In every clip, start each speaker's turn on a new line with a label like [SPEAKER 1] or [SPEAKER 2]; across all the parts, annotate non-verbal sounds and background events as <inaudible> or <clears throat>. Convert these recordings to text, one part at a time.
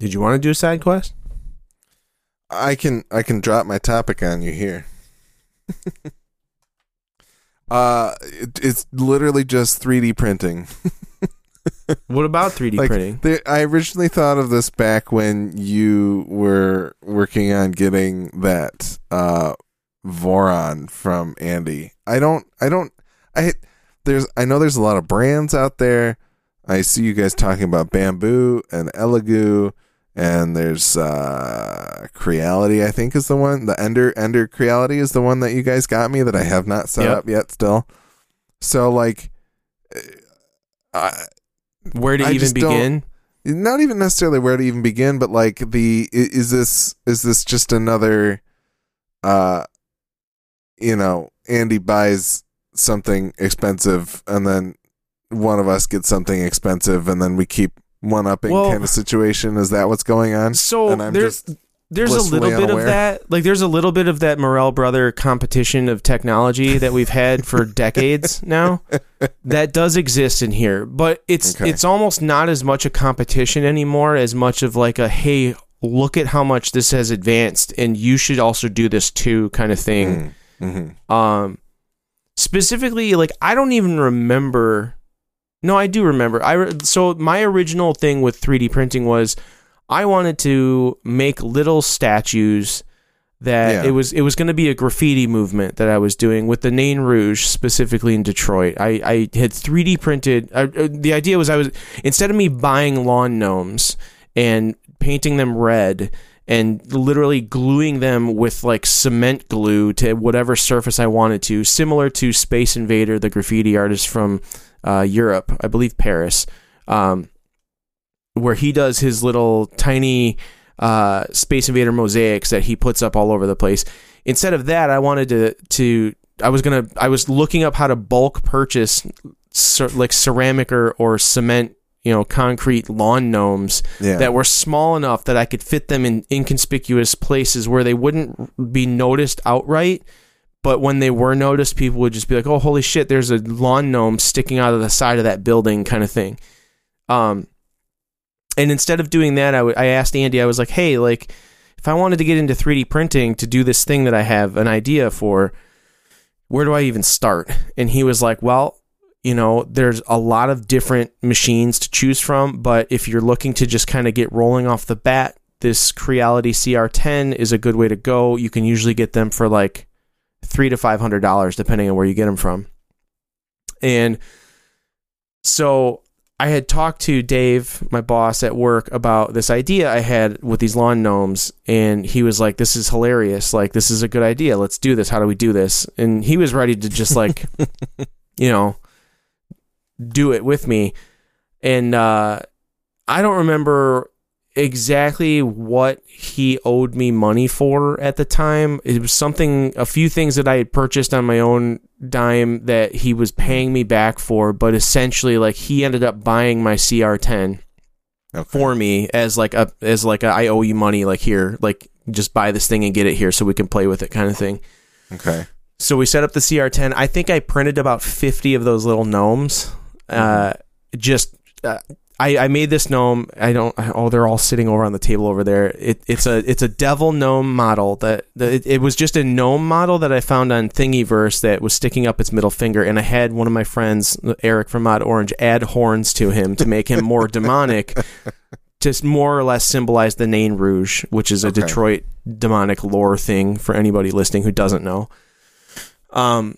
[SPEAKER 1] Did you want to do a side quest?
[SPEAKER 2] I can I can drop my topic on you here. <laughs> uh, it, it's literally just 3D printing. <laughs>
[SPEAKER 1] What about 3D
[SPEAKER 2] Like,
[SPEAKER 1] printing?
[SPEAKER 2] The, I originally thought of this back when you were working on getting that uh, Voron from Andy. I don't. I don't. I there's. I know there's a lot of brands out there. I see you guys talking about Bambu and Elegoo, and there's uh Creality. I think is the one. The Ender Ender Creality is the one that you guys got me that I have not set
[SPEAKER 1] Yep.
[SPEAKER 2] up yet. Still, so like, uh,
[SPEAKER 1] Where to
[SPEAKER 2] I
[SPEAKER 1] even begin?
[SPEAKER 2] not even necessarily where to even begin, but like the is this is this just another uh you know, Andy buys something expensive and then one of us gets something expensive and then we keep one upping
[SPEAKER 1] Well-
[SPEAKER 2] kind of situation. Is that what's going on?
[SPEAKER 1] So
[SPEAKER 2] and I'm
[SPEAKER 1] there's there's a little bit
[SPEAKER 2] unaware.
[SPEAKER 1] of that. Like there's a little bit of that Morel brother competition of technology that we've had for <laughs> decades now. That does exist in here, but it's
[SPEAKER 2] Okay.
[SPEAKER 1] it's almost not as much a competition anymore as much of like a hey, look at how much this has advanced and you should also do this too kind of thing.
[SPEAKER 2] Mm-hmm.
[SPEAKER 1] Um, specifically, like I don't even remember. No, I do remember. I re- so my original thing with 3D printing was I wanted to make little statues that
[SPEAKER 2] Yeah.
[SPEAKER 1] it was it was going to be a graffiti movement that I was doing with the Nain Rouge specifically in Detroit. I I had 3D printed. Uh, uh, the idea was I was instead of me buying lawn gnomes and painting them red and literally gluing them with like cement glue to whatever surface I wanted to, similar to Space Invader, the graffiti artist from uh, Europe, I believe Paris, um, where he does his little tiny uh, Space Invader mosaics that he puts up all over the place. Instead of that, I wanted to to I was gonna I was looking up how to bulk purchase cer- like ceramic or, or cement you know concrete lawn gnomes
[SPEAKER 2] Yeah.
[SPEAKER 1] that were small enough that I could fit them in inconspicuous places where they wouldn't be noticed outright. But when they were noticed, people would just be like, "Oh, holy shit! There's a lawn gnome sticking out of the side of that building," kind of thing. Um, and instead of doing that, I, w- I asked Andy. I was like, "Hey, like, if I wanted to get into 3D printing to do this thing that I have an idea for, where do I even start?" And he was like, "Well, you know, there's a lot of different machines to choose from, but if you're looking to just kind of get rolling off the bat, this Creality CR10 is a good way to go. You can usually get them for like three to five hundred dollars, depending on where you get them from. And so I had talked to Dave, my boss at work, about this idea I had with these lawn gnomes, and he was like, "This is hilarious! Like, this is a good idea. Let's do this. How do we do this?" And he was ready to just like, <laughs> you know, do it with me. And uh, I don't remember exactly what he owed me money for at the time. It was something, a few things that I had purchased on my own dime that he was paying me back for, but essentially, like he ended up buying my CR10
[SPEAKER 2] Okay.
[SPEAKER 1] for me as like a as like a, I owe you money, like here, like just buy this thing and get it here so we can play with it, kind of thing.
[SPEAKER 2] Okay.
[SPEAKER 1] So we set up the CR10. I think I printed about 50 of those little gnomes. Uh, just uh, I, I made this gnome. I don't. Oh, they're all sitting over on the table over there. It, it's a it's a devil gnome model that, that it, it was just a gnome model that I found on Thingiverse that was sticking up its middle finger, and I had one of my friends, Eric from Mod Orange, add horns to him to make him more <laughs> demonic. Just more or less symbolize the Nain Rouge, which is a
[SPEAKER 2] Okay.
[SPEAKER 1] Detroit demonic lore thing for anybody listening who doesn't know. Um,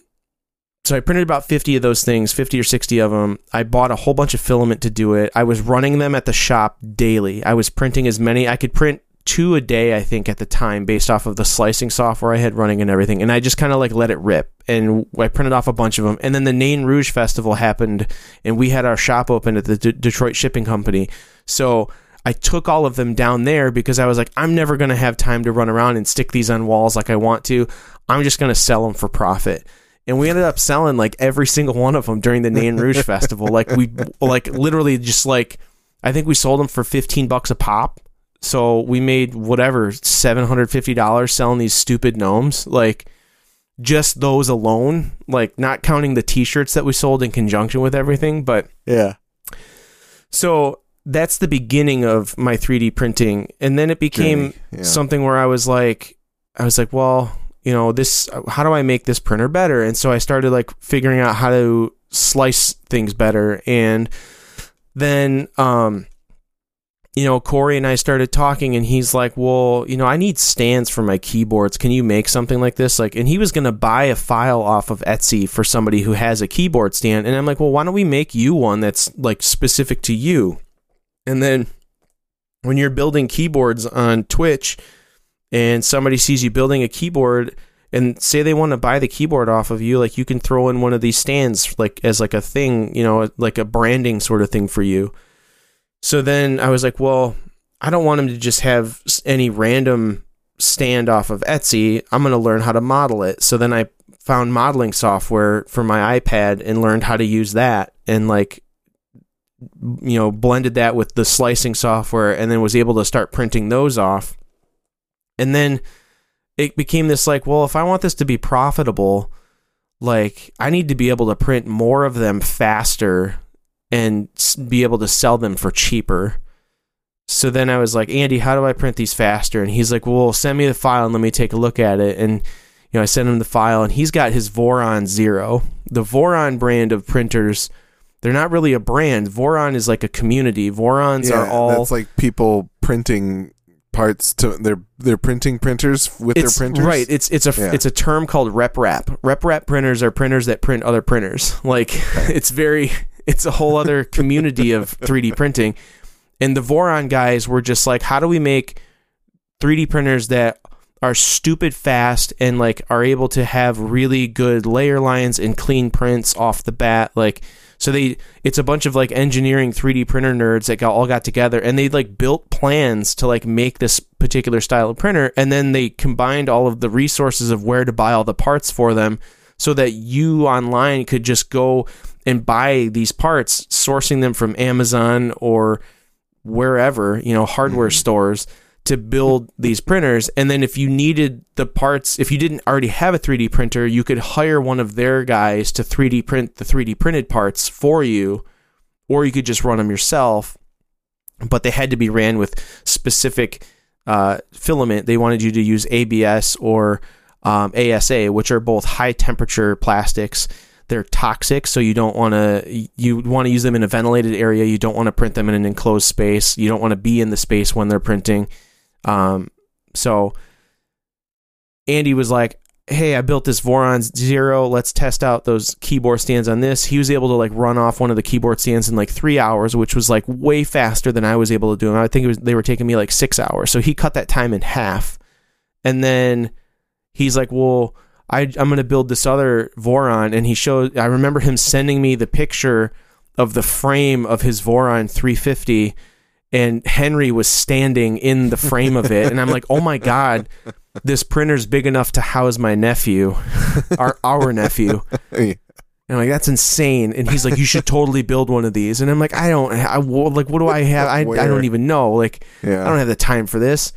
[SPEAKER 1] so I printed about 50 of those things, 50 or 60 of them. I bought a whole bunch of filament to do it. I was running them at the shop daily. I was printing as many. I could print two a day, I think, at the time, based off of the slicing software I had running and everything. And I just kind of like let it rip. And I printed off a bunch of them. And then the Nain Rouge Festival happened, and we had our shop open at the D- Detroit Shipping Company. So I took all of them down there because I was like, I'm never going to have time to run around and stick these on walls like I want to. I'm just going to sell them for profit. And we ended up selling like every single one of them during the Nain Rouge <laughs> Festival. Like we, like literally just like, I think we sold them for 15 bucks a pop. So we made whatever, $750 selling these stupid gnomes. Like just those alone, like not counting the t-shirts that we sold in conjunction with everything. But
[SPEAKER 2] Yeah.
[SPEAKER 1] so that's the beginning of my 3D printing, and then it became
[SPEAKER 2] yeah.
[SPEAKER 1] something where I was like, I was like, well, you know, this. How do I make this printer better? And so I started like figuring out how to slice things better, and then um you know, Corey and I started talking, and he's like, "Well, you know, I need stands for my keyboards. Can you make something like this?" Like, and he was gonna buy a file off of Etsy for somebody who has a keyboard stand, and I'm like, "Well, why don't we make you one that's like specific to you?" And then when you're building keyboards on Twitch, and somebody sees you building a keyboard, and say they want to buy the keyboard off of you, like you can throw in one of these stands, like as like a thing, you know, like a branding sort of thing for you. So then I was like, well, I don't want them to just have any random stand off of Etsy. I'm going to learn how to model it. So then I found modeling software for my iPad and learned how to use that and like you know blended that with the slicing software and then was able to start printing those off. And then it became this like, well, if I want this to be profitable, like I need to be able to print more of them faster and be able to sell them for cheaper. So then I was like, Andy, how do I print these faster? And he's like, well, send me the file and let me take a look at it. And you know, I sent him the file, and he's got his Voron Zero, the Voron brand of printers. They're not really a brand. Voron is like a community. Vorons
[SPEAKER 2] yeah,
[SPEAKER 1] are all
[SPEAKER 2] that's like people printing parts to they're they're printing printers with
[SPEAKER 1] it's
[SPEAKER 2] their printers.
[SPEAKER 1] right. It's it's a
[SPEAKER 2] Yeah.
[SPEAKER 1] it's a term called RepRap. Rep wrap printers are printers that print other printers. <laughs> Like it's very it's a whole other community of <laughs> 3D printing. And the Voron guys were just like, how do we make 3D printers that are stupid fast and like are able to have really good layer lines and clean prints off the bat like so they it's a bunch of like engineering 3D printer nerds that got all got together and they like built plans to like make this particular style of printer and then they combined all of the resources of where to buy all the parts for them so that you online could just go and buy these parts sourcing them from Amazon or wherever, you know, hardware mm-hmm. stores to build these printers. And then if you needed the parts, if you didn't already have a 3D printer, you could hire one of their guys to 3D print the 3D printed parts for you, or you could just run them yourself. But they had to be ran with specific uh, filament. They wanted you to use ABS or um, ASA, which are both high temperature plastics. They're toxic, so you don't want to. You want to use them in a ventilated area. You don't want to print them in an enclosed space. You don't want to be in the space when they're printing. Um, so Andy was like, "Hey, I built this Voron Zero. Let's test out those keyboard stands on this." He was able to like run off one of the keyboard stands in like three hours, which was like way faster than I was able to do. And I think it was they were taking me like six hours. So he cut that time in half. And then he's like, "Well, I, I'm going to build this other Voron," and he showed. I remember him sending me the picture of the frame of his Voron 350 and Henry was standing in the frame of it and I'm like, "Oh my god, this printer's big enough to house my nephew, our our nephew." <laughs> And I'm like, "That's insane." And he's like, "You should totally build one of these." And I'm like, "I don't I like what do I have? I I don't even know. Like
[SPEAKER 2] Yeah.
[SPEAKER 1] I don't have the time for this."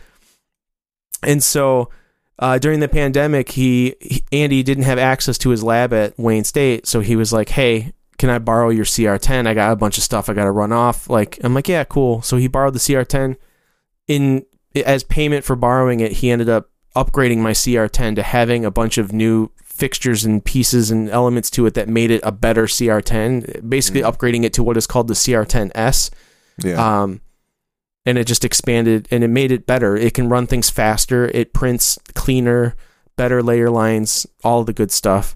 [SPEAKER 1] And so uh, during the pandemic, he, he Andy didn't have access to his lab at Wayne State, so he was like, "Hey, can I borrow your CR10? I got a bunch of stuff I got to run off." Like, I'm like, "Yeah, cool." So he borrowed the CR10. In as payment for borrowing it, he ended up upgrading my CR10 to having a bunch of new fixtures and pieces and elements to it that made it a better CR10. Basically, upgrading it to what is called the CR10S
[SPEAKER 2] yeah.
[SPEAKER 1] um, and it just expanded and it made it better. It can run things faster. It prints cleaner, better layer lines, all the good stuff.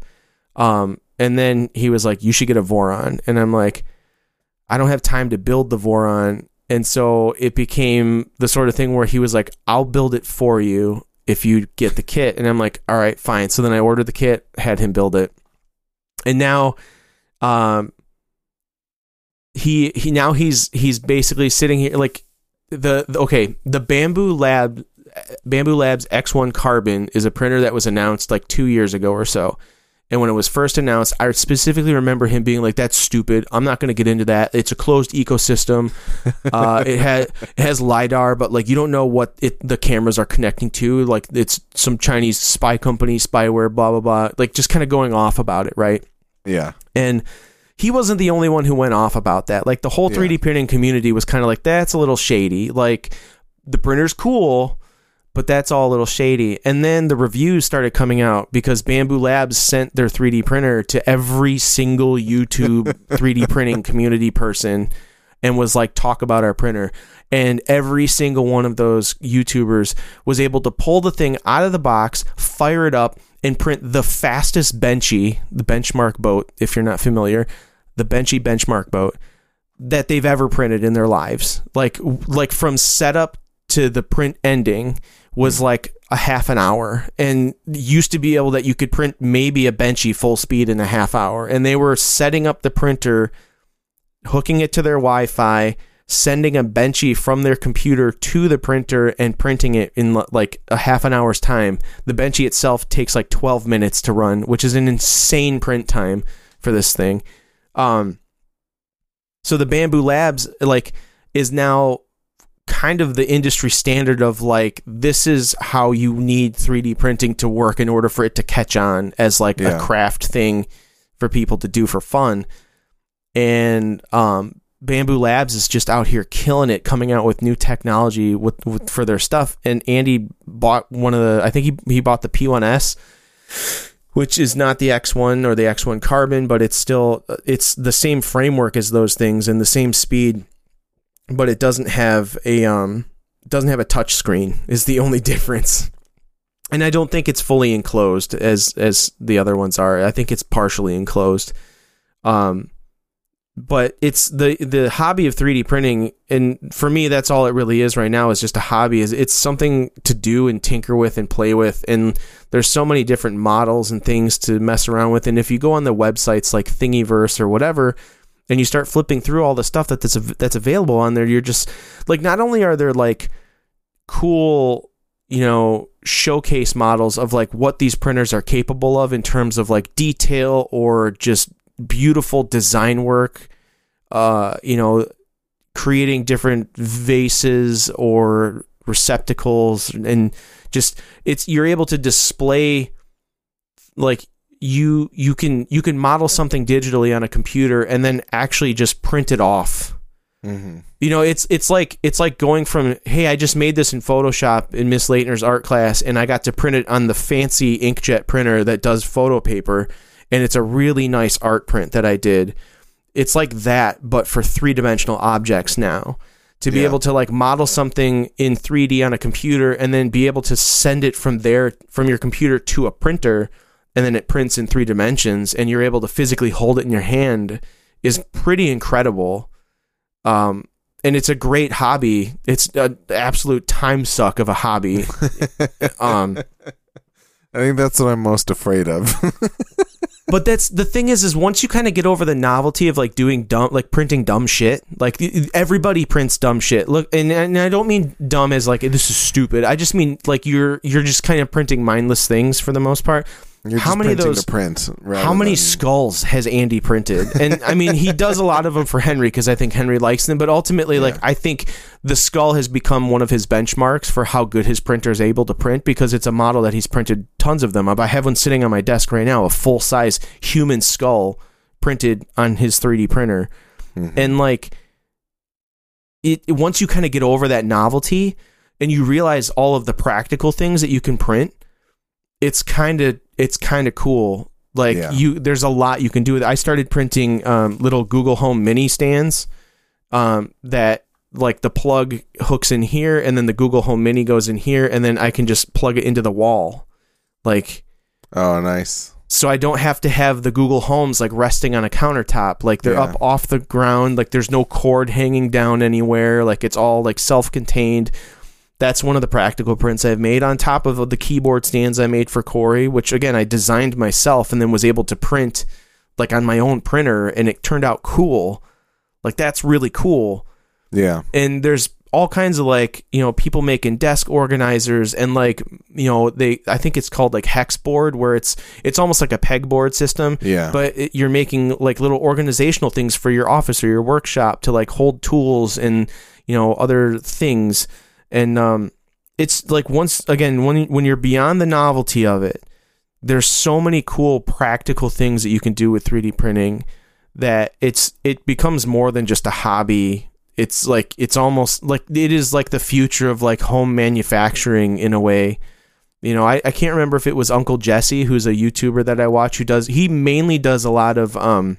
[SPEAKER 1] Um, and then he was like, "You should get a Voron," and I'm like, "I don't have time to build the Voron." And so it became the sort of thing where he was like, "I'll build it for you if you get the kit." And I'm like, "All right, fine." So then I ordered the kit, had him build it, and now, um, he he now he's he's basically sitting here like the, the okay the Bambu lab Bambu labs x1 carbon is a printer that was announced like two years ago or so and when it was first announced i specifically remember him being like that's stupid i'm not going to get into that it's a closed ecosystem <laughs> uh, it has it has lidar but like you don't know what it the cameras are connecting to like it's some chinese spy company spyware blah blah blah like just kind of going off about it right
[SPEAKER 2] yeah.
[SPEAKER 1] and he wasn't the only one who went off about that. Like the whole 3D printing community was kind of like that's a little shady. Like the printer's cool, but that's all a little shady. And then the reviews started coming out because Bambu Labs sent their 3D printer to every single YouTube <laughs> 3D printing community person and was like, talk about our printer. And every single one of those YouTubers was able to pull the thing out of the box, fire it up, and print the fastest Benchy, the benchmark boat, if you're not familiar, the Benchy benchmark boat that they've ever printed in their lives. Like like from setup to the print ending was like a half an hour. And used to be able that you could print maybe a benchy full speed in a half hour. And they were setting up the printer hooking it to their wi-fi sending a benchy from their computer to the printer and printing it in like a half an hour's time. The benchy itself takes like 12 minutes to run which is an insane print time for this thing. Um so the Bambu labs like is now kind of the industry standard of like this is how you need 3D printing to work in order for it to catch on as like
[SPEAKER 2] Yeah.
[SPEAKER 1] a craft thing for people to do for fun. And um Bambu Labs is just out here killing it coming out with new technology with, with for their stuff and Andy bought one of the I think he he bought the P1S which is not the X1 or the X1 Carbon but it's still it's the same framework as those things and the same speed but it doesn't have a um doesn't have a touch screen is the only <laughs> difference. And I don't think it's fully enclosed as as the other ones are. I think it's partially enclosed. Um but it's the the hobby of 3D printing and for me that's all it really is right now is just a hobby is it's something to do and tinker with and play with and there's so many different models and things to mess around with and if you go on the websites like Thingiverse or whatever and you start flipping through all the stuff that that's that's available on there you're just like not only are there like cool you know showcase models of like what these printers are capable of in terms of like detail or just beautiful design work uh you know creating different vases or receptacles and just it's you're able to display like you you can you can model something digitally on a computer and then actually just print it off
[SPEAKER 2] Mm-hmm.
[SPEAKER 1] you know it's it's like it's like going from hey i just made this in photoshop in miss leitner's art class and i got to print it on the fancy inkjet printer that does photo paper and it's a really nice art print that i did it's like that but for three-dimensional objects now to be
[SPEAKER 2] Yeah.
[SPEAKER 1] able to like model something in 3d on a computer and then be able to send it from there from your computer to a printer and then it prints in three dimensions and you're able to physically hold it in your hand is pretty incredible. Um and it's a great hobby. It's an absolute time suck of a hobby. <laughs> Um
[SPEAKER 2] I think that's what I'm most afraid of. <laughs>
[SPEAKER 1] but that's the thing is is once you kind of get over the novelty of like doing dumb like printing dumb shit like everybody prints dumb shit. Look and, and i don't mean dumb as like this is stupid. I just mean like you're you're just kind of printing mindless things for the most part
[SPEAKER 2] You're
[SPEAKER 1] How many of those-
[SPEAKER 2] to print?
[SPEAKER 1] How many
[SPEAKER 2] than-
[SPEAKER 1] skulls has Andy printed? And I mean, he does a lot of them for Henry because I think Henry likes them. But ultimately, like I think the skull has become one of his benchmarks for how good his printer is able to print because it's a model that he's printed tons of them. I have one sitting on my desk right now, a full size human skull printed on his 3D printer, mm-hmm. and like it once you kind of get over that novelty and you realize all of the practical things that you can print it's kind of it's kind of cool like
[SPEAKER 2] Yeah.
[SPEAKER 1] you there's a lot you can do with it. i started printing um, little google home mini stands um, that like the plug hooks in here and then the google home mini goes in here and then i can just plug it into the wall like
[SPEAKER 2] Oh, nice.
[SPEAKER 1] so I don't have to have the Google Homes like resting on a countertop. Like they're
[SPEAKER 2] Yeah.
[SPEAKER 1] up off the ground. Like there's no cord hanging down anywhere. Like it's all like self-contained. That's one of the practical prints I've made on top of the keyboard stands I made for Corey, which again I designed myself and then was able to print like on my own printer and it turned out cool. Like that's really cool
[SPEAKER 2] Yeah.
[SPEAKER 1] and there's all kinds of like you know people making desk organizers and like you know they i think it's called like hex board where it's it's almost like a pegboard system
[SPEAKER 2] Yeah.
[SPEAKER 1] but it, you're making like little organizational things for your office or your workshop to like hold tools and you know other things and um it's like once again when when you're beyond the novelty of it there's so many cool practical things that you can do with 3D printing that it's it becomes more than just a hobby. It's like it's almost like it is like the future of like home manufacturing in a way. You know, I, I can't remember if it was Uncle Jesse, who's a YouTuber that I watch, who does he mainly does a lot of um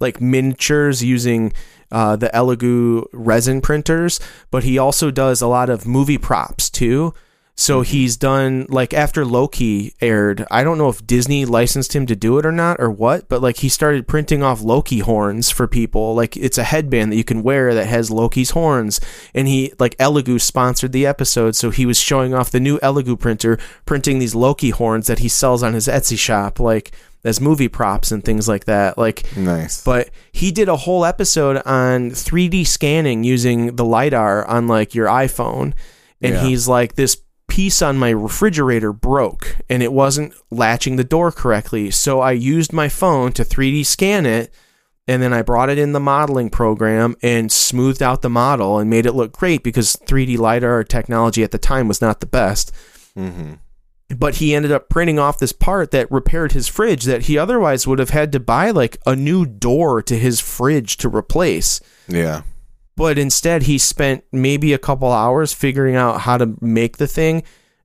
[SPEAKER 1] like miniatures using uh, the Elegoo resin printers, but he also does a lot of movie props too. So mm-hmm. he's done like after Loki aired, I don't know if Disney licensed him to do it or not or what, but like he started printing off Loki horns for people. Like it's a headband that you can wear that has Loki's horns. And he like Elegoo sponsored the episode, so he was showing off the new Elegoo printer printing these Loki horns that he sells on his Etsy shop like as movie props and things like that. Like
[SPEAKER 2] Nice.
[SPEAKER 1] but he did a whole episode on 3D scanning using the LiDAR on like your iPhone. And
[SPEAKER 2] Yeah.
[SPEAKER 1] he's like, this piece on my refrigerator broke and it wasn't latching the door correctly. So I used my phone to 3D scan it. And then I brought it in the modeling program and smoothed out the model and made it look great because 3D LiDAR technology at the time was not the best
[SPEAKER 2] hmm
[SPEAKER 1] but he ended up printing off this part that repaired his fridge that he otherwise would have had to buy like a new door to his fridge to replace.
[SPEAKER 2] Yeah.
[SPEAKER 1] But instead, he spent maybe a couple hours figuring out how to make the thing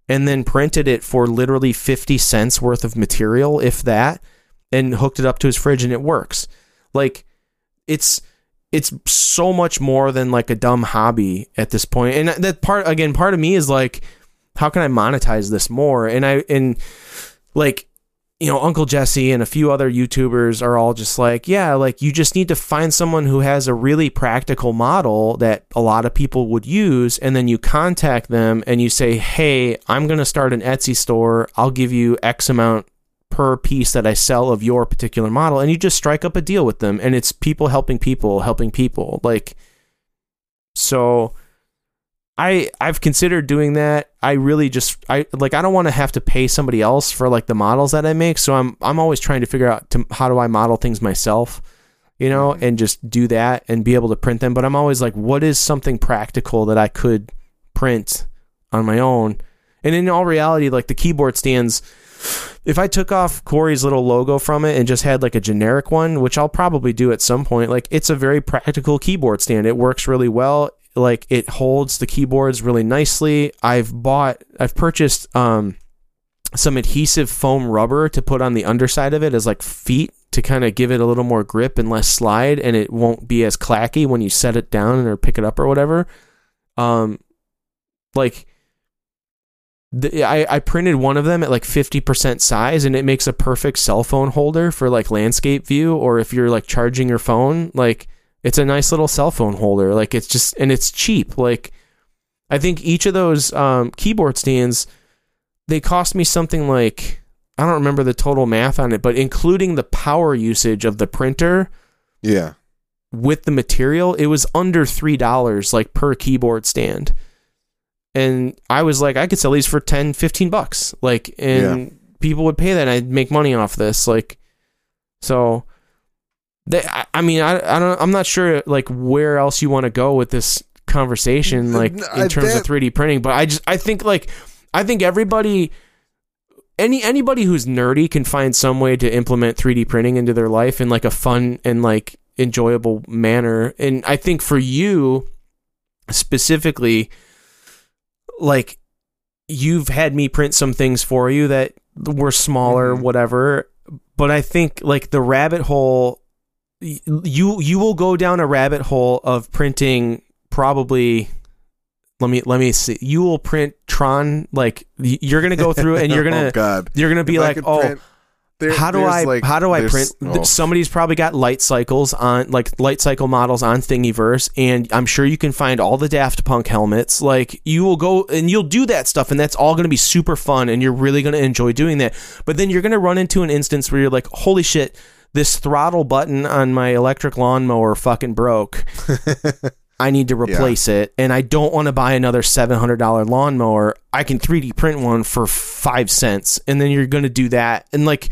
[SPEAKER 1] and then printed it for literally 50 cents worth of material, if that, and hooked it up to his fridge and it works. Like, it's. It's so much more than like a dumb hobby at this point. And that part again, part of me is like, how can I monetize this more? And I and like you know, Uncle Jesse and a few other YouTubers are all just like, yeah, like you just need to find someone who has a really practical model that a lot of people would use, and then you contact them and you say, hey, I'm going to start an Etsy store. I'll give you X amount per piece that I sell of your particular model, and you just strike up a deal with them, and it's people helping people, helping people. Like, so I I've considered doing that. I really just I like I don't want to have to pay somebody else for like the models that I make. So I'm I'm always trying to figure out to, how do I model things myself, you know, mm-hmm. and just do that and be able to print them. But I'm always like, what is something practical that I could print on my own? And in all reality, like the keyboard stands, if I took off Corey's little logo from it and just had like a generic one, which I'll probably do at some point, like it's a very practical keyboard stand. It works really well. Like it holds the keyboards really nicely. I've bought, I've purchased um, some adhesive foam rubber to put on the underside of it as like feet to kind of give it a little more grip and less slide, and it won't be as clacky when you set it down or pick it up or whatever. Um, like the, I, I printed one of them at like 50% size and it makes a perfect cell phone holder for like landscape view or if you're like charging your phone like it's a nice little cell phone holder like it's just and it's cheap like i think each of those um, keyboard stands they cost me something like i don't remember the total math on it but including the power usage of the printer
[SPEAKER 2] Yeah.
[SPEAKER 1] with the material, it was under three dollars like per keyboard stand. And I was like, I could sell these for 10, 15 bucks. Like, and people would pay that and I'd make money off this. Like, so they, I, I mean, I, I don't, I'm not sure like where else you want to go with this conversation, like in terms of 3D printing, but I just, I think like, I think everybody, any anybody who's nerdy can find some way to implement 3D printing into their life in like a fun and like enjoyable manner. And I think for you specifically, like you've had me print some things for you that were smaller,
[SPEAKER 2] Mhm.
[SPEAKER 1] whatever. But I think like the rabbit hole, you you will go down a rabbit hole of printing probably. Let me let me see. You will print Tron like you're gonna go through and you're <laughs> oh, gonna
[SPEAKER 2] oh God.
[SPEAKER 1] you're gonna be
[SPEAKER 2] If
[SPEAKER 1] like oh
[SPEAKER 2] print- there-
[SPEAKER 1] how do I
[SPEAKER 2] like-
[SPEAKER 1] how do I print?
[SPEAKER 2] oh.
[SPEAKER 1] Somebody's probably got light cycles on like light cycle models on Thingiverse, and I'm sure you can find all the Daft Punk helmets. Like you will go and you'll do that stuff, and that's all going to be super fun, and you're really going to enjoy doing that. But then you're going to run into an instance where you're like, holy shit. This throttle button on my electric lawnmower fucking broke. <laughs> I need to replace it, and I don't want to buy another seven hundred dollar lawnmower. I can three D print one for five cents, and then you're going to do that, and like,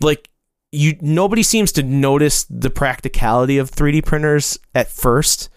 [SPEAKER 1] like you nobody seems to notice the practicality of three D printers at first.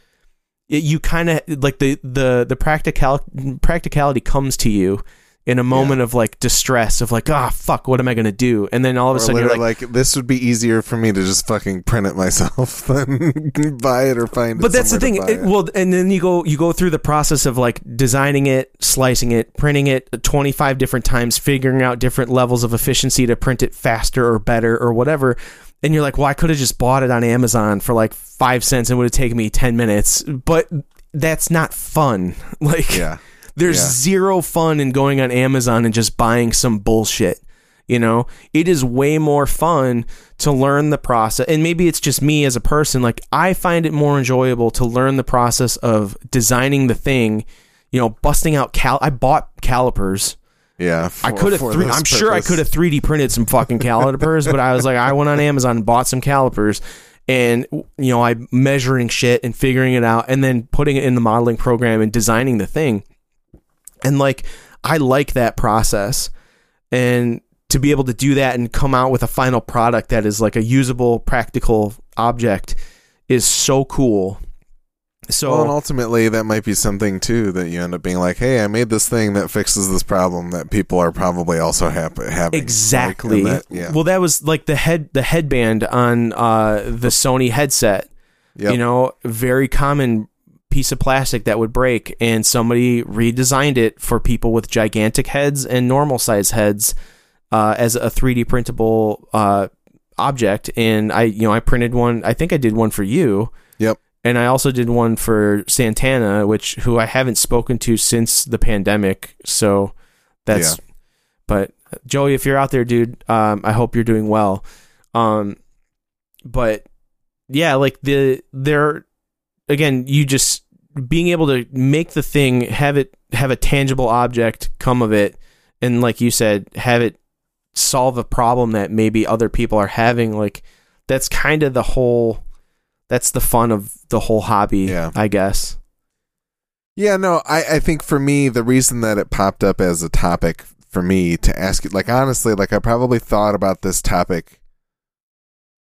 [SPEAKER 1] It, you kind of like the the the practical practicality comes to you in a moment of like distress of like ah fuck what am I gonna do? And then all of a
[SPEAKER 2] Or
[SPEAKER 1] sudden you're like,
[SPEAKER 2] like, this would be easier for me to just fucking print it myself <laughs> than buy it or find it.
[SPEAKER 1] but that's the thing
[SPEAKER 2] to buy
[SPEAKER 1] it- well and then you go you go through the process of like designing it slicing it printing it 25 different times figuring out different levels of efficiency to print it faster or better or whatever. And you're like well i could have just bought it on amazon for like five cents and it would have taken me 10 minutes. But that's not fun. <laughs> Like
[SPEAKER 2] yeah.
[SPEAKER 1] There's
[SPEAKER 2] Yeah.
[SPEAKER 1] zero fun in going on Amazon and just buying some bullshit. You know, it is way more fun to learn the process. And maybe it's just me as a person. Like, I find it more enjoyable to learn the process of designing the thing, you know, busting out cal. I bought calipers.
[SPEAKER 2] Yeah.
[SPEAKER 1] I could have, three- I'm sure I could have 3D printed some fucking calipers, but I was like, I went on Amazon and bought some calipers and, you know, I measuring shit and figuring it out and then putting it in the modeling program and designing the thing. And like, I like that process. And to be able to do that and come out with a final product that is like a usable, practical object is so cool. So,
[SPEAKER 2] Well, and ultimately, that might be something too that you end up being like, "Hey, I made this thing that fixes this problem that people are probably also hap- having."
[SPEAKER 1] Exactly.
[SPEAKER 2] Like, that- yeah.
[SPEAKER 1] Well, that was like the head the headband on uh, the Sony headset.
[SPEAKER 2] Yep.
[SPEAKER 1] You know, very common piece of plastic that would break, and somebody redesigned it for people with gigantic heads and normal size heads uh, as a 3D printable uh, object. And I, you know, I printed one. I think I did one for you.
[SPEAKER 2] Yep.
[SPEAKER 1] And I also did one for Santana, which who I haven't spoken to since the pandemic. So that's but Joey, if you're out there, dude, um, I hope you're doing well. Um, but yeah, like the there again, you just being able to make the thing have it have a tangible object come of it, and like you said, have it solve a problem that maybe other people are having. Like that's kind of the whole. That's the fun of the whole hobby,
[SPEAKER 2] Yeah.
[SPEAKER 1] I guess.
[SPEAKER 2] Yeah, no, I, I think for me, the reason that it popped up as a topic for me to ask you like, honestly, like, I probably thought about this topic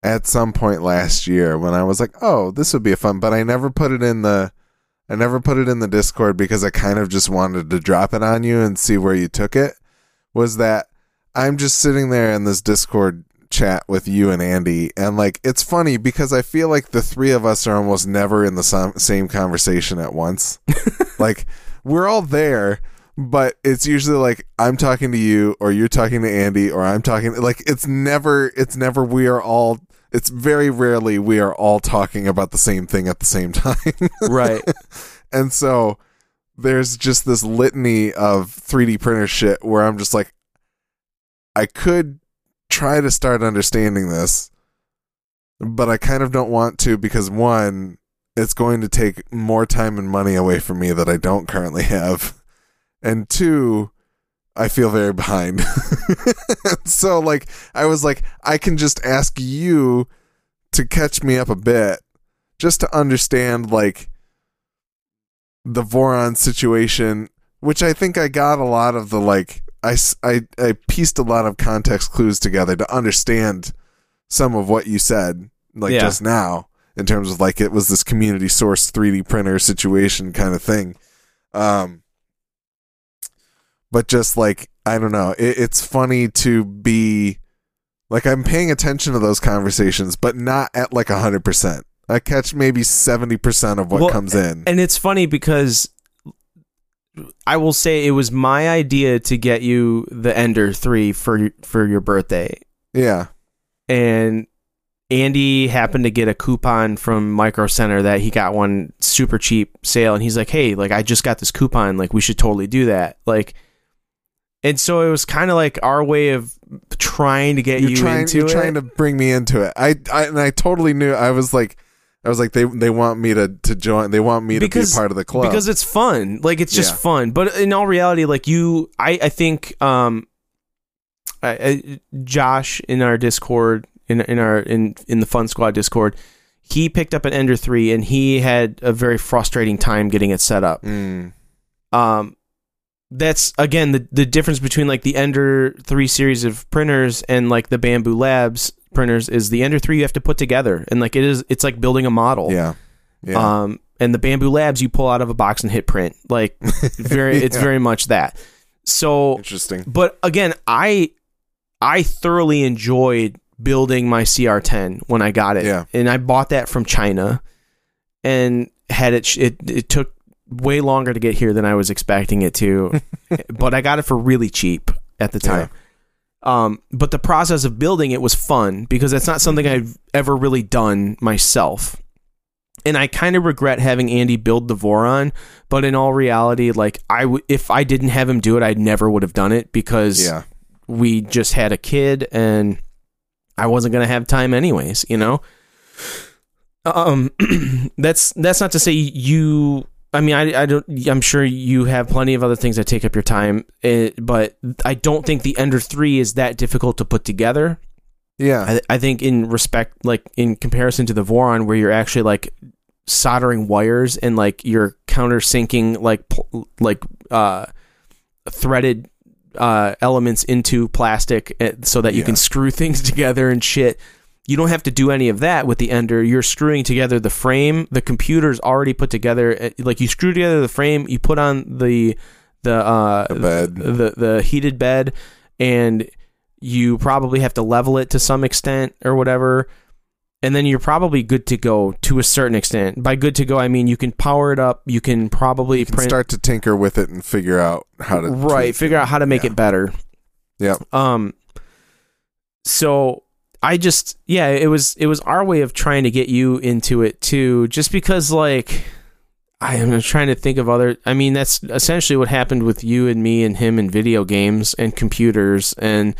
[SPEAKER 2] at some point last year when I was like, oh, this would be a fun, but I never put it in the, I never put it in the Discord because I kind of just wanted to drop it on you and see where you took it. Was that I'm just sitting there in this Discord chat with you and Andy, and like, it's funny because I feel like the three of us are almost never in the same conversation at once <laughs> like we're all there but it's usually like i'm talking to you or you're talking to andy or i'm talking like it's never it's never we are all it's very rarely we are all talking about the same thing at the same <laughs> time
[SPEAKER 1] Right. <laughs>
[SPEAKER 2] and so there's just this litany of 3d printer shit where i'm just like i could try to start understanding this but i kind of don't want to because one it's going to take more time and money away from me that I don't currently have. And two, I feel very behind. <laughs> so like I was like I can just ask you to catch me up a bit just to understand like the Voron situation, which I think I got a lot of the like I I pieced a lot of context clues together to understand some of what you said like
[SPEAKER 1] Yeah.
[SPEAKER 2] just now in terms of like it was this community source 3D printer situation kind of thing. Um but just like I don't know, it, it's funny to be like I'm paying attention to those conversations, but not at like hundred percent. I catch maybe seventy percent of what
[SPEAKER 1] Well,
[SPEAKER 2] comes in.
[SPEAKER 1] And it's funny because I will say it was my idea to get you the Ender 3 for for your birthday.
[SPEAKER 2] yeah,
[SPEAKER 1] And Andy happened to get a coupon from Micro Center that he got one super cheap sale and he's like, "Hey, like I just got this coupon, like we should totally do that." Like and so it was kind of like our way of trying to get
[SPEAKER 2] you're
[SPEAKER 1] you
[SPEAKER 2] trying
[SPEAKER 1] into
[SPEAKER 2] you're
[SPEAKER 1] it.
[SPEAKER 2] trying to bring me into it. I, I and I totally knew. I was like, I was like, they they want me to to join. They want me to be part of the club
[SPEAKER 1] because it's fun like it's just
[SPEAKER 2] Yeah.
[SPEAKER 1] fun but in all reality like you i i think um I, I, josh in our discord in in our in in the fun squad discord he picked up an ender 3 and he had a very frustrating time getting it set up
[SPEAKER 2] Mm,
[SPEAKER 1] um that's again the the difference between like the ender 3 series of printers and like the Bambu labs printers is the ender 3 you have to put together and like it is it's like building a model
[SPEAKER 2] yeah, yeah.
[SPEAKER 1] um, and the Bambu Labs you pull out of a box and hit print. Like <laughs> very, it's very much that. So
[SPEAKER 2] Interesting.
[SPEAKER 1] but again, I I thoroughly enjoyed building my CR10 when I got it.
[SPEAKER 2] Yeah.
[SPEAKER 1] And I bought that from China and had it it it took way longer to get here than I was expecting it to. <laughs> but I got it for really cheap at the time. Um, but the process of building it was fun because that's not something I've ever really done myself. And I kind of regret having Andy build the Voron, but in all reality, like I, w- if I didn't have him do it, I never would have done it because
[SPEAKER 2] Yeah.
[SPEAKER 1] we just had a kid and I wasn't gonna have time anyways, you know. Um, <clears throat> that's that's not to say you. I mean, I, I don't. I'm sure you have plenty of other things that take up your time, eh, but I don't think the Ender Three is that difficult to put together.
[SPEAKER 2] Yeah.
[SPEAKER 1] I, I think in respect, like in comparison to the Voron, where you're actually like soldering wires and like you're countersinking like pl- like uh threaded uh elements into plastic eh, so that you
[SPEAKER 2] Yeah.
[SPEAKER 1] can screw <laughs> things together and shit. You don't have to do any of that with the Ender. You're screwing together the frame. The computer's already put together. eh, Like you screw together the frame, you put on the the uh
[SPEAKER 2] The bed.
[SPEAKER 1] the the heated bed and you probably have to level it to some extent or whatever and then you're probably good to go to a certain extent by good to go i mean you can power it up you can probably
[SPEAKER 2] You can
[SPEAKER 1] print
[SPEAKER 2] start to tinker with it and figure out how to
[SPEAKER 1] right figure
[SPEAKER 2] it.
[SPEAKER 1] out how to make
[SPEAKER 2] Yeah.
[SPEAKER 1] it better
[SPEAKER 2] yeah
[SPEAKER 1] um so i just yeah it was it was our way of trying to get you into it too just because like i am trying to think of other i mean that's essentially what happened with you and me and him and video games and computers and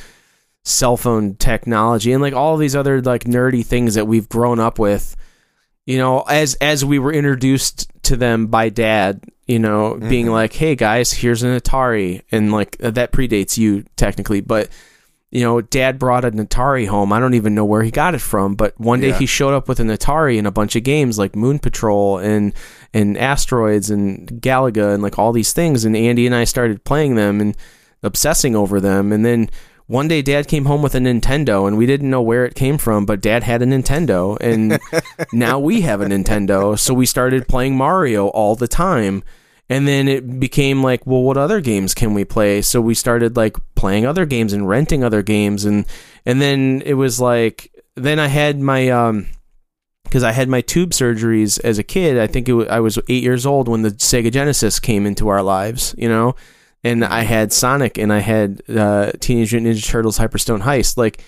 [SPEAKER 1] cell phone technology and like all these other like nerdy things that we've grown up with you know as as we were introduced to them by dad you know being
[SPEAKER 2] Mhm.
[SPEAKER 1] like hey guys here's an atari and like that predates you technically but you know dad brought an atari home i don't even know where he got it from but one day
[SPEAKER 2] Yeah.
[SPEAKER 1] he showed up with an atari and a bunch of games like moon patrol and and asteroids and galaga and like all these things and andy and i started playing them and obsessing over them and then one day dad came home with a Nintendo and we didn't know where it came from, but dad had a Nintendo and <laughs> now we have a Nintendo. So we started playing Mario all the time. And then it became like, well, what other games can we play? So we started like playing other games and renting other games and and then it was like then I had my um because I had my tube surgeries as a kid. I think I was eight years old when the Sega Genesis came into our lives, you know, and I had Sonic and I had uh, Teenage Mutant Ninja Turtles Hyperstone Heist. Like,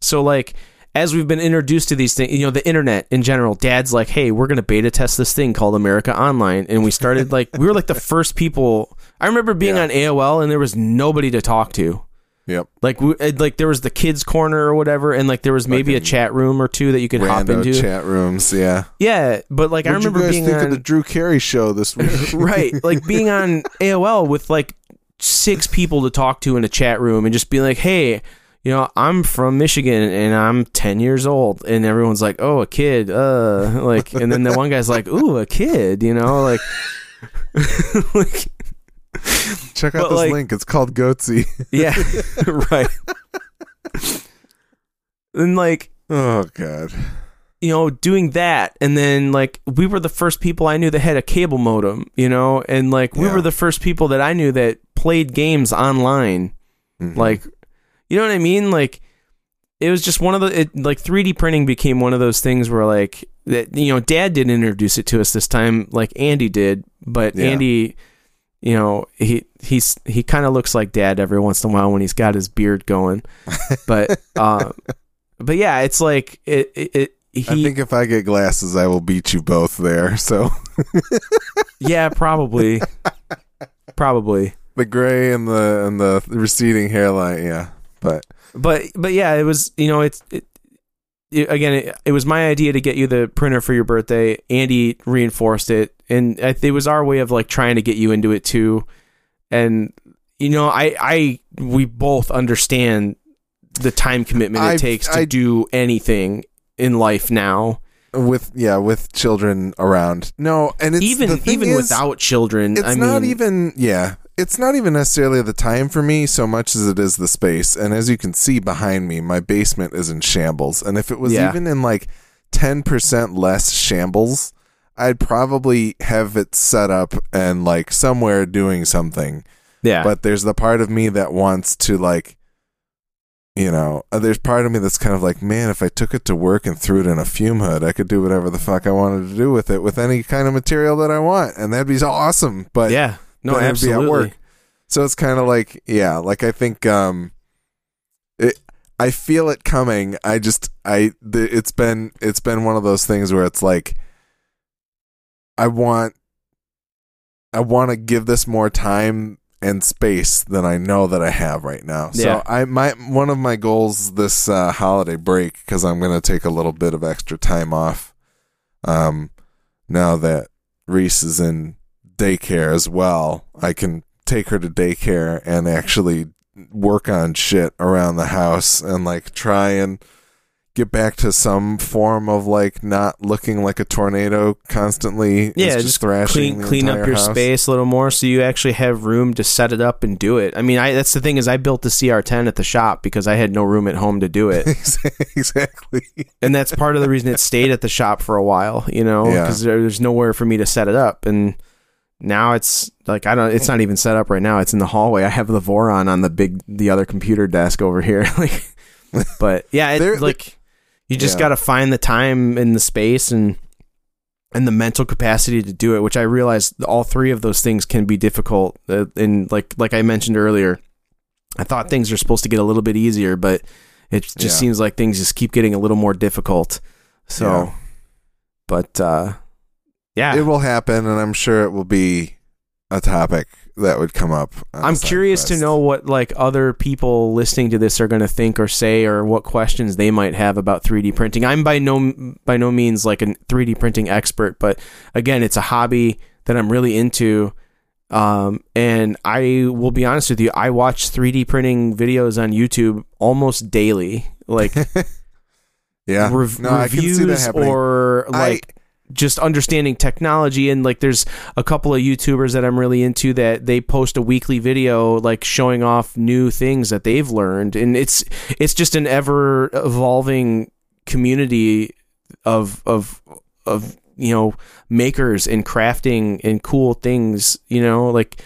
[SPEAKER 1] so like as we've been introduced to these things, you know, the internet in general, Dad's like, hey, we're gonna beta test this thing called America Online, and we started like we were like the first people. I remember being
[SPEAKER 2] Yeah.
[SPEAKER 1] on AOL and there was nobody to talk to.
[SPEAKER 2] Yep.
[SPEAKER 1] Like we, like there was the kids corner or whatever, and like there was maybe a chat room or two that you could hop into.
[SPEAKER 2] chat rooms. Yeah.
[SPEAKER 1] Yeah, but like I
[SPEAKER 2] What'd you
[SPEAKER 1] remember being on
[SPEAKER 2] the Drew Carey show this <laughs> week?
[SPEAKER 1] right, like being on <laughs> AOL with like six people to talk to in a chat room and just being like, "Hey, you know, I'm from Michigan and I'm 10 years old." And everyone's like, "Oh, a kid." Uh, <laughs> like and then the one guy's like, "Ooh, a kid," you know, like <laughs> like
[SPEAKER 2] Check out this
[SPEAKER 1] like-
[SPEAKER 2] link. It's called Goatse. <laughs>
[SPEAKER 1] yeah, right. and like
[SPEAKER 2] Oh God.
[SPEAKER 1] you know, doing that, and then like we were the first people I knew that had a cable modem, you know, and like we
[SPEAKER 2] Yeah.
[SPEAKER 1] were the first people that I knew that played games online,
[SPEAKER 2] Mhm.
[SPEAKER 1] like, you know what I mean? Like, it was just one of the it, like 3D printing became one of those things where like that you know, Dad didn't introduce it to us this time, like Andy did, but
[SPEAKER 2] Yeah.
[SPEAKER 1] Andy. You know he he's he kind of looks like dad every once in a while when he's got his beard going, <laughs> but uh, but yeah, it's like it it, it he
[SPEAKER 2] I think if I get glasses, I will beat you both there. So <laughs>
[SPEAKER 1] Yeah, probably. probably.
[SPEAKER 2] the gray and the and the receding hairline. Yeah, but
[SPEAKER 1] But but yeah, it was you know it's it, it, again it, it was my idea to get you the printer for your birthday. Andy reinforced it, and it was our way of like trying to get you into it too. And you know, I I we both understand the time commitment it
[SPEAKER 2] I've-
[SPEAKER 1] takes to
[SPEAKER 2] I-
[SPEAKER 1] do anything in life now.
[SPEAKER 2] with yeah, with children around. No, and it's
[SPEAKER 1] even even
[SPEAKER 2] is,
[SPEAKER 1] without children,
[SPEAKER 2] It's
[SPEAKER 1] I
[SPEAKER 2] not
[SPEAKER 1] mean,
[SPEAKER 2] even yeah. It's not even necessarily the time for me so much as it is the space. And as you can see behind me, my basement is in shambles. And if it was
[SPEAKER 1] Yeah.
[SPEAKER 2] even in like ten percent less shambles, I'd probably have it set up and like somewhere doing something.
[SPEAKER 1] Yeah.
[SPEAKER 2] But there's the part of me that wants to like you know, uh, there's part of me that's kind of like, man, if I took it to work and threw it in a fume hood, I could do whatever the fuck I wanted to do with it with any kind of material that I want, and that'd be awesome. But
[SPEAKER 1] yeah. No,
[SPEAKER 2] then it'd be at
[SPEAKER 1] absolutely.
[SPEAKER 2] work. So it's kind of like, yeah, like I think um it I feel it coming. I just I th- it's been it's been one of those things where it's like I want I want to give this more time and space than I know that I have right now. So
[SPEAKER 1] Yeah.
[SPEAKER 2] I my one of my goals this uh, holiday break cuz I'm going to take a little bit of extra time off um now that Reese is in daycare as well. I can take her to daycare and actually work on shit around the house and like try and get back to some form of like not looking like a tornado constantly.
[SPEAKER 1] Yeah,
[SPEAKER 2] just,
[SPEAKER 1] just
[SPEAKER 2] thrashing
[SPEAKER 1] clean clean up your
[SPEAKER 2] house.
[SPEAKER 1] space a little more so you actually have room to set it up and do it. I mean, I that's the thing is I built the CR10 at the shop because I had no room at home to do it. <laughs>
[SPEAKER 2] exactly.
[SPEAKER 1] and that's part of the reason it stayed at the shop for a while, you know,
[SPEAKER 2] Yeah.
[SPEAKER 1] because there's nowhere for me to set it up. And now it's like I don't. It's not even set up right now. It's in the hallway. I have the Voron on the big, the other computer desk over here. <laughs> like, but yeah, it, like you just
[SPEAKER 2] Yeah.
[SPEAKER 1] got to find the time and the space and and the mental capacity to do it. Which I realize all three of those things can be difficult. Uh, and like like I mentioned earlier, I thought things are supposed to get a little bit easier, but it just
[SPEAKER 2] Yeah.
[SPEAKER 1] seems like things just keep getting a little more difficult. So,
[SPEAKER 2] Yeah.
[SPEAKER 1] but uh, yeah,
[SPEAKER 2] It will happen and I'm sure it will be a topic that would come up.
[SPEAKER 1] I'm curious to know what like other people listening to this are going to think or say, or what questions they might have about 3D printing. I'm by no by no means like a 3D printing expert, but again, it's a hobby that I'm really into. Um, and I will be honest with you, I watch 3D printing videos on YouTube almost daily, like <laughs>
[SPEAKER 2] Yeah.
[SPEAKER 1] rev-
[SPEAKER 2] no, I can see that
[SPEAKER 1] reviews or
[SPEAKER 2] I-
[SPEAKER 1] like just understanding technology. And like there's a couple of youtubers that i'm really into that they post a weekly video like showing off new things that they've learned. And it's it's just an ever evolving community of of of you know makers and crafting and cool things you know? Like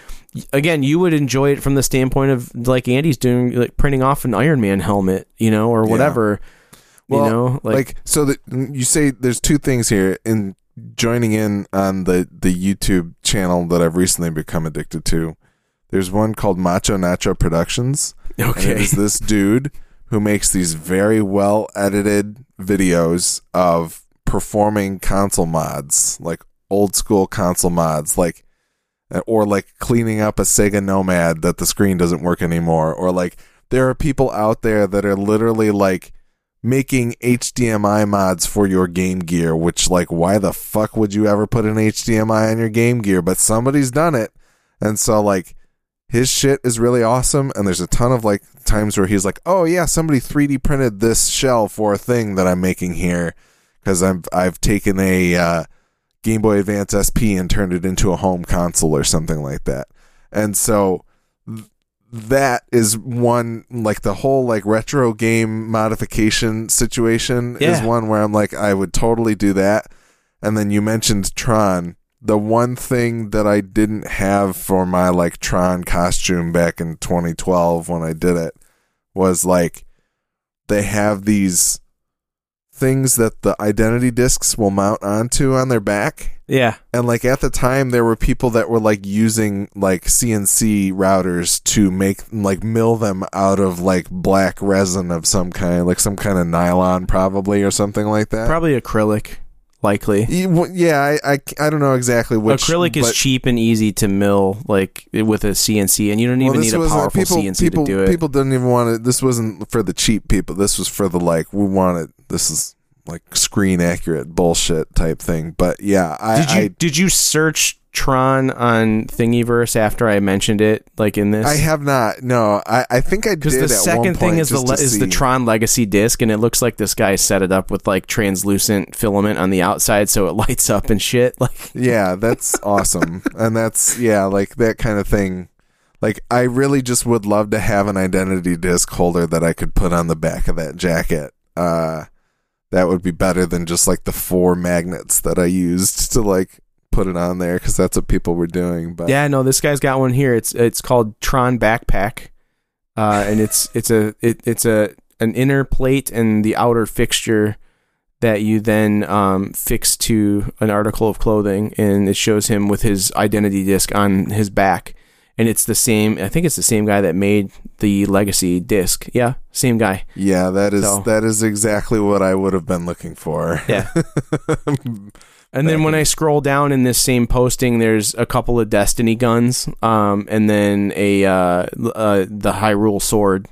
[SPEAKER 1] again you would enjoy it from the standpoint of like andy's doing like printing off an iron man helmet you know or
[SPEAKER 2] Yeah. Well,
[SPEAKER 1] you know
[SPEAKER 2] like, so that you say there's two things here in joining in on the the YouTube channel that I've recently become addicted to. There's one called Macho Nacho Productions. And it
[SPEAKER 1] okay
[SPEAKER 2] is this dude who makes these very well edited videos of performing console mods, like old school console mods, like uh, or like cleaning up a Sega Nomad that the screen doesn't work anymore, or like there are people out there that are literally like making HDMI mods for your Game Gear, which like why the fuck would you ever put an HDMI on your Game Gear? But somebody's done it. And so like his shit is really awesome and there's a ton of like times where he's like, "Oh yeah, somebody 3D printed this shell for a thing that I'm making here cuz I'm I've taken a uh, Game Boy Advance SP and turned it into a home console or something like that." And so that is one like the whole like retro game modification situation is one where I'm like I would totally do that. And then you mentioned Tron. The one thing that I didn't have for my like Tron costume back in 2012 when I did it was like they have these things that the identity discs will mount onto on their back
[SPEAKER 1] yeah
[SPEAKER 2] and like at the time there were people that were like using like CNC routers to make like mill them out of like black resin of some kind like some kind of nylon probably or something like that
[SPEAKER 1] probably acrylic likely
[SPEAKER 2] yeah I, I I don't know exactly which
[SPEAKER 1] acrylic is cheap and easy to mill like with a cnc and you don't
[SPEAKER 2] well,
[SPEAKER 1] even need a powerful
[SPEAKER 2] people,
[SPEAKER 1] cnc
[SPEAKER 2] people,
[SPEAKER 1] to do it
[SPEAKER 2] People didn't even want it. This wasn't for the cheap people. This was for the like we want it. This is like screen accurate bullshit type thing. But yeah, I,
[SPEAKER 1] did you
[SPEAKER 2] I
[SPEAKER 1] did you search tron on thingiverse after i mentioned it like in this
[SPEAKER 2] I have not. No, I, I think I did.
[SPEAKER 1] because the second thing is the le- is the. Tron Legacy disc, and it looks like this guy set it up with like translucent filament on the outside, so it lights up and shit. <laughs> Like,
[SPEAKER 2] Yeah, that's awesome. And that's yeah, like that kind of thing. Like I really just would love to have an identity disc holder that I could put on the back of that jacket. Uh that would be better than just like the four magnets that I used to like put it on there because that's what people were doing. But
[SPEAKER 1] Yeah, no, this guy's got one here. It's it's called Tron Backpack, uh, and it's it's a it, it's a an inner plate and the outer fixture that you then um, fix to an article of clothing, and it shows him with his identity disc on his back, and it's the same. I think it's the same guy that made the Legacy disc. Yeah, same guy.
[SPEAKER 2] yeah, that is
[SPEAKER 1] So-
[SPEAKER 2] that is exactly what I would have been looking for.
[SPEAKER 1] Yeah. <laughs> And then when I scroll down in this same posting, there's a couple of Destiny guns, um, and then a uh, uh, the Hyrule sword.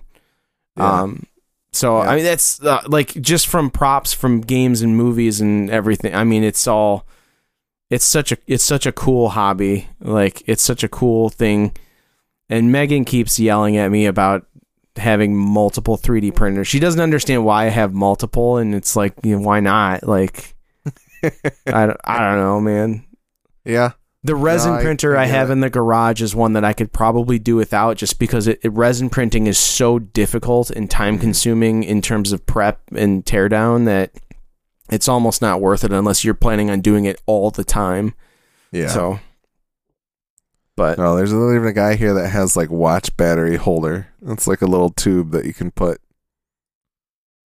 [SPEAKER 2] Yeah.
[SPEAKER 1] Um, so
[SPEAKER 2] Yeah.
[SPEAKER 1] I mean that's uh, like just from props from games and movies and everything. I mean it's all it's such a it's such a cool hobby. Like it's such a cool thing. And Megan keeps yelling at me about having multiple 3D printers. She doesn't understand why I have multiple, and it's like you know, why not? Like <laughs> I don't, I don't know, man.
[SPEAKER 2] yeah,
[SPEAKER 1] The resin
[SPEAKER 2] I-
[SPEAKER 1] printer
[SPEAKER 2] I
[SPEAKER 1] I, have
[SPEAKER 2] it.
[SPEAKER 1] in the garage is one that I could probably do without just because it, it resin printing is so difficult and
[SPEAKER 2] Mm-hmm.
[SPEAKER 1] time consuming in terms of prep and teardown that it's almost not worth it unless you're planning on doing it all the time.
[SPEAKER 2] yeah.
[SPEAKER 1] So but
[SPEAKER 2] No, there's even a guy here that has like watch battery holder. It's like a little tube that you can put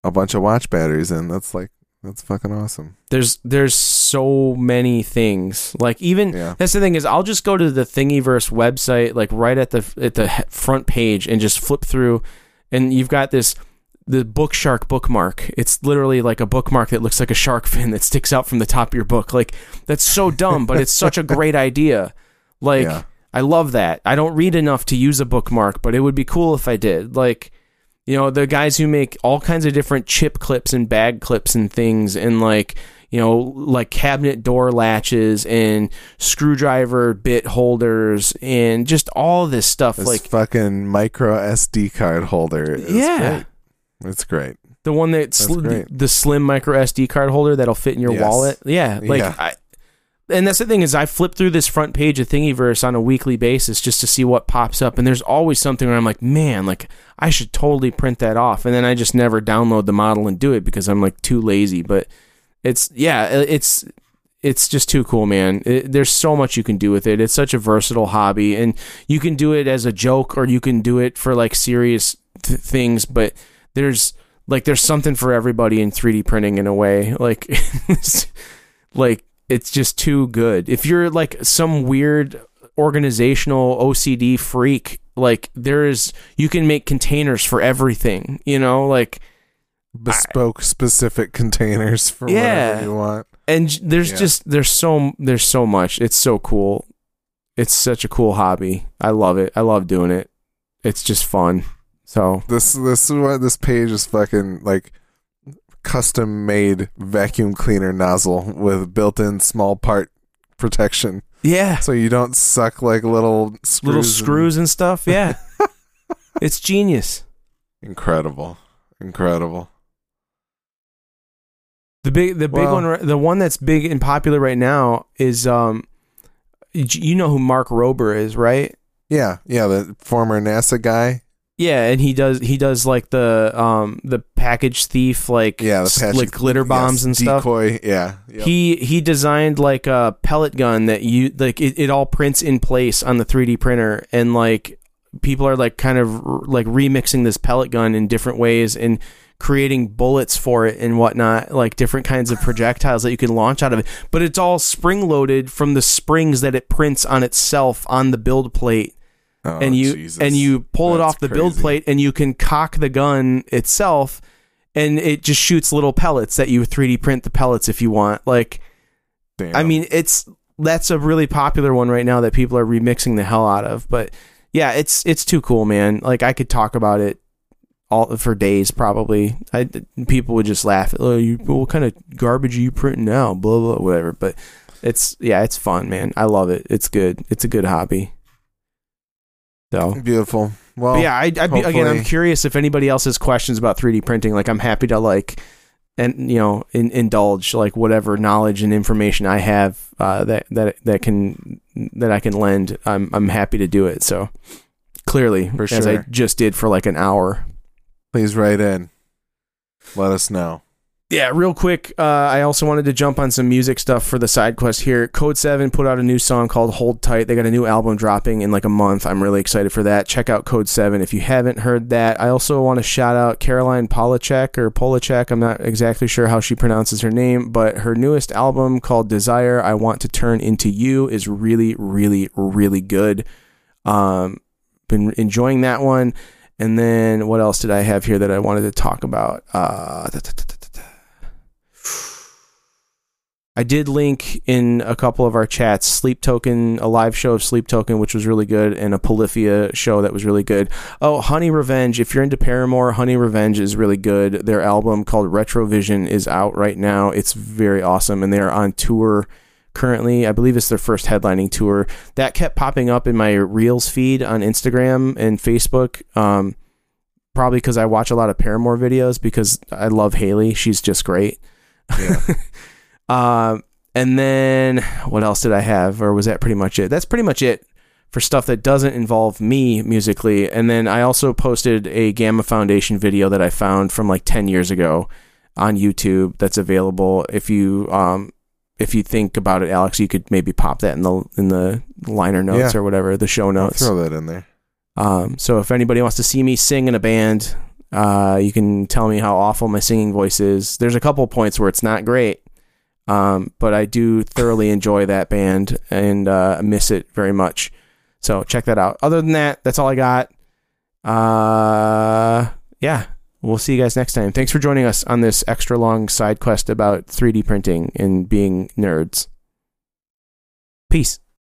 [SPEAKER 2] a bunch of watch batteries in. That's like that's fucking awesome.
[SPEAKER 1] there's there's so many things. Like even
[SPEAKER 2] Yeah.
[SPEAKER 1] That's the thing is, I'll just go to the Thingiverse website, like right at the at the front page, and just flip through, and you've got this the book shark bookmark. It's literally like a bookmark that looks like a shark fin that sticks out from the top of your book. Like that's so dumb, but it's such a great <laughs> idea. Like
[SPEAKER 2] Yeah.
[SPEAKER 1] I love that. I don't read enough to use a bookmark, but it would be cool if I did. Like you know, the guys who make all kinds of different chip clips and bag clips and things and like you know, like cabinet door latches and screwdriver bit holders and just all this stuff.
[SPEAKER 2] This
[SPEAKER 1] like
[SPEAKER 2] fucking micro SD card holder.
[SPEAKER 1] Yeah.
[SPEAKER 2] great. It's great.
[SPEAKER 1] the one that sl-
[SPEAKER 2] great.
[SPEAKER 1] the slim micro SD card holder that'll fit in your
[SPEAKER 2] Yes.
[SPEAKER 1] wallet. Yeah, like
[SPEAKER 2] Yeah.
[SPEAKER 1] I. And that's the thing is, I flip through this front page of Thingiverse on a weekly basis just to see what pops up, and there's always something where I'm like, man, like I should totally print that off, and then I just never download the model and do it because I'm like too lazy. But it's yeah, it's it's just too cool, man. It, there's so much you can do with it. It's such a versatile hobby, and you can do it as a joke or you can do it for like serious th- things. But there's like there's something for everybody in 3D printing in a way. Like, it's- <laughs> like it's just too good. If you're like some weird organizational OCD freak, like there is you can make containers for everything. You know, like
[SPEAKER 2] Bespoke specific containers for
[SPEAKER 1] Yeah.
[SPEAKER 2] whatever you want.
[SPEAKER 1] and there's
[SPEAKER 2] Yeah.
[SPEAKER 1] just there's so there's so much it's so cool it's such a cool hobby i love it i love doing it it's just fun so
[SPEAKER 2] This this is what this page is fucking like custom made vacuum cleaner nozzle with built in small part protection.
[SPEAKER 1] yeah
[SPEAKER 2] So you don't suck like little screws.
[SPEAKER 1] little
[SPEAKER 2] and-
[SPEAKER 1] screws and stuff yeah <laughs> it's genius
[SPEAKER 2] Incredible. Incredible.
[SPEAKER 1] the big the big
[SPEAKER 2] Well-
[SPEAKER 1] one the one that's big and popular right now is um you know who mark rober is right
[SPEAKER 2] Yeah, yeah, the former NASA guy.
[SPEAKER 1] Yeah and he does he does like the um the package thief like
[SPEAKER 2] Yeah, the patch
[SPEAKER 1] like glitter bombs
[SPEAKER 2] yes,
[SPEAKER 1] and stuff
[SPEAKER 2] decoy, Yeah. Yep.
[SPEAKER 1] He he designed like a pellet gun that you like it, it all prints in place on the 3D printer and like people are like kind of r- like remixing this pellet gun in different ways and creating bullets for it and whatnot like different kinds of projectiles that you can launch out of it but it's all spring loaded from the springs that it prints on itself on the build plate
[SPEAKER 2] Oh,
[SPEAKER 1] and you
[SPEAKER 2] Jesus.
[SPEAKER 1] and you pull it off the build plate and you can cock the gun itself and it just shoots little pellets that you 3D print the pellets if you want like
[SPEAKER 2] Damn.
[SPEAKER 1] I mean, it's that's a really popular one right now that people are remixing the hell out of. But yeah, it's it's too cool, man. Like I could talk about it all for days probably. I people would just laugh. Oh, you what kind of garbage are you printing now? Blah blah whatever. But it's yeah, it's fun, man. I love it. It's good. It's a good hobby. So
[SPEAKER 2] beautiful. Well,
[SPEAKER 1] but yeah, I, I'd be, again, I'm curious if anybody else has questions about 3D printing. Like, I'm happy to like, and you know, in, indulge like whatever knowledge and information I have uh, that that that can that I can lend. I'm I'm happy to do it. So clearly,
[SPEAKER 2] For
[SPEAKER 1] as I just did for like an hour.
[SPEAKER 2] please write in. Let us know.
[SPEAKER 1] Yeah, real quick, uh, I also wanted to jump on some music stuff for the side quest here. Code 7 put out a new song called Hold Tight. They got a new album dropping in like a month. I'm really excited for that. Check out Code 7 if you haven't heard that. I also want to shout out Caroline Polachek or Polachek. I'm not exactly sure how she pronounces her name, but her newest album called Desire I Want to Turn Into You is really, really, really good. Um, been enjoying that one. And then what else did I have here that I wanted to talk about? Uh, I did link in a couple of our chats Sleep Token, a live show of Sleep Token, which was really good, and a Polyphia show that was really good. Oh, Honey Revenge. If you're into Paramore, Honey Revenge is really good. Their album called Retrovision is out right now. It's very awesome, and they're on tour currently. I believe it's their first headlining tour. That kept popping up in my Reels feed on Instagram and Facebook. Um, probably because I watch a lot of Paramore videos because I love Hayley. She's just great.
[SPEAKER 2] Yeah. <laughs>
[SPEAKER 1] Um, and then what else did I have, or was that pretty much it? That's pretty much it for stuff that doesn't involve me musically. And then I also posted a Gamma Foundation video that I found from like ten years ago on YouTube. That's available. If you um, if you think about it, Alex, you could maybe pop that in the in the liner notes
[SPEAKER 2] Yeah.
[SPEAKER 1] or whatever, the show
[SPEAKER 2] I'll
[SPEAKER 1] notes.
[SPEAKER 2] throw that in there.
[SPEAKER 1] Um, so if anybody wants to see me sing in a band, uh, you can tell me how awful my singing voice is. There's a couple points where it's not great, um, but I do thoroughly enjoy that band and uh, miss it very much. So check that out. Other than that, that's all I got. Uh, yeah, we'll see you guys next time. Thanks for joining us on this extra long side quest about 3D printing and being nerds. Peace.